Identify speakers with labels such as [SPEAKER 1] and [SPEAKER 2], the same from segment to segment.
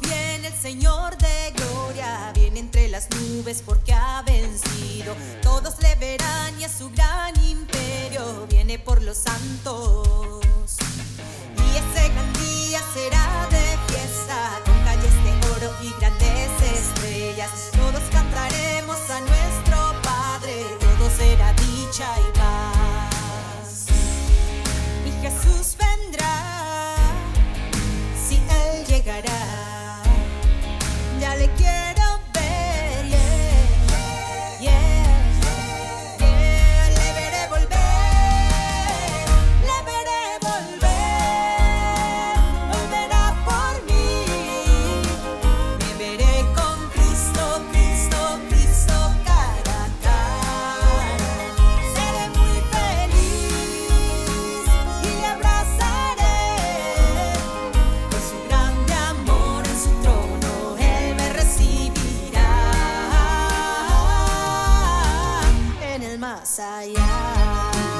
[SPEAKER 1] Viene el Señor de gloria, viene entre las nubes porque ha vencido. Todos le verán y a su gran imperio viene por los santos. El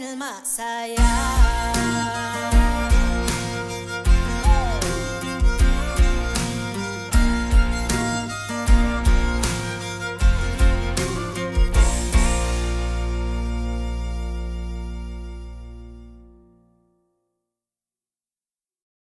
[SPEAKER 1] Masaya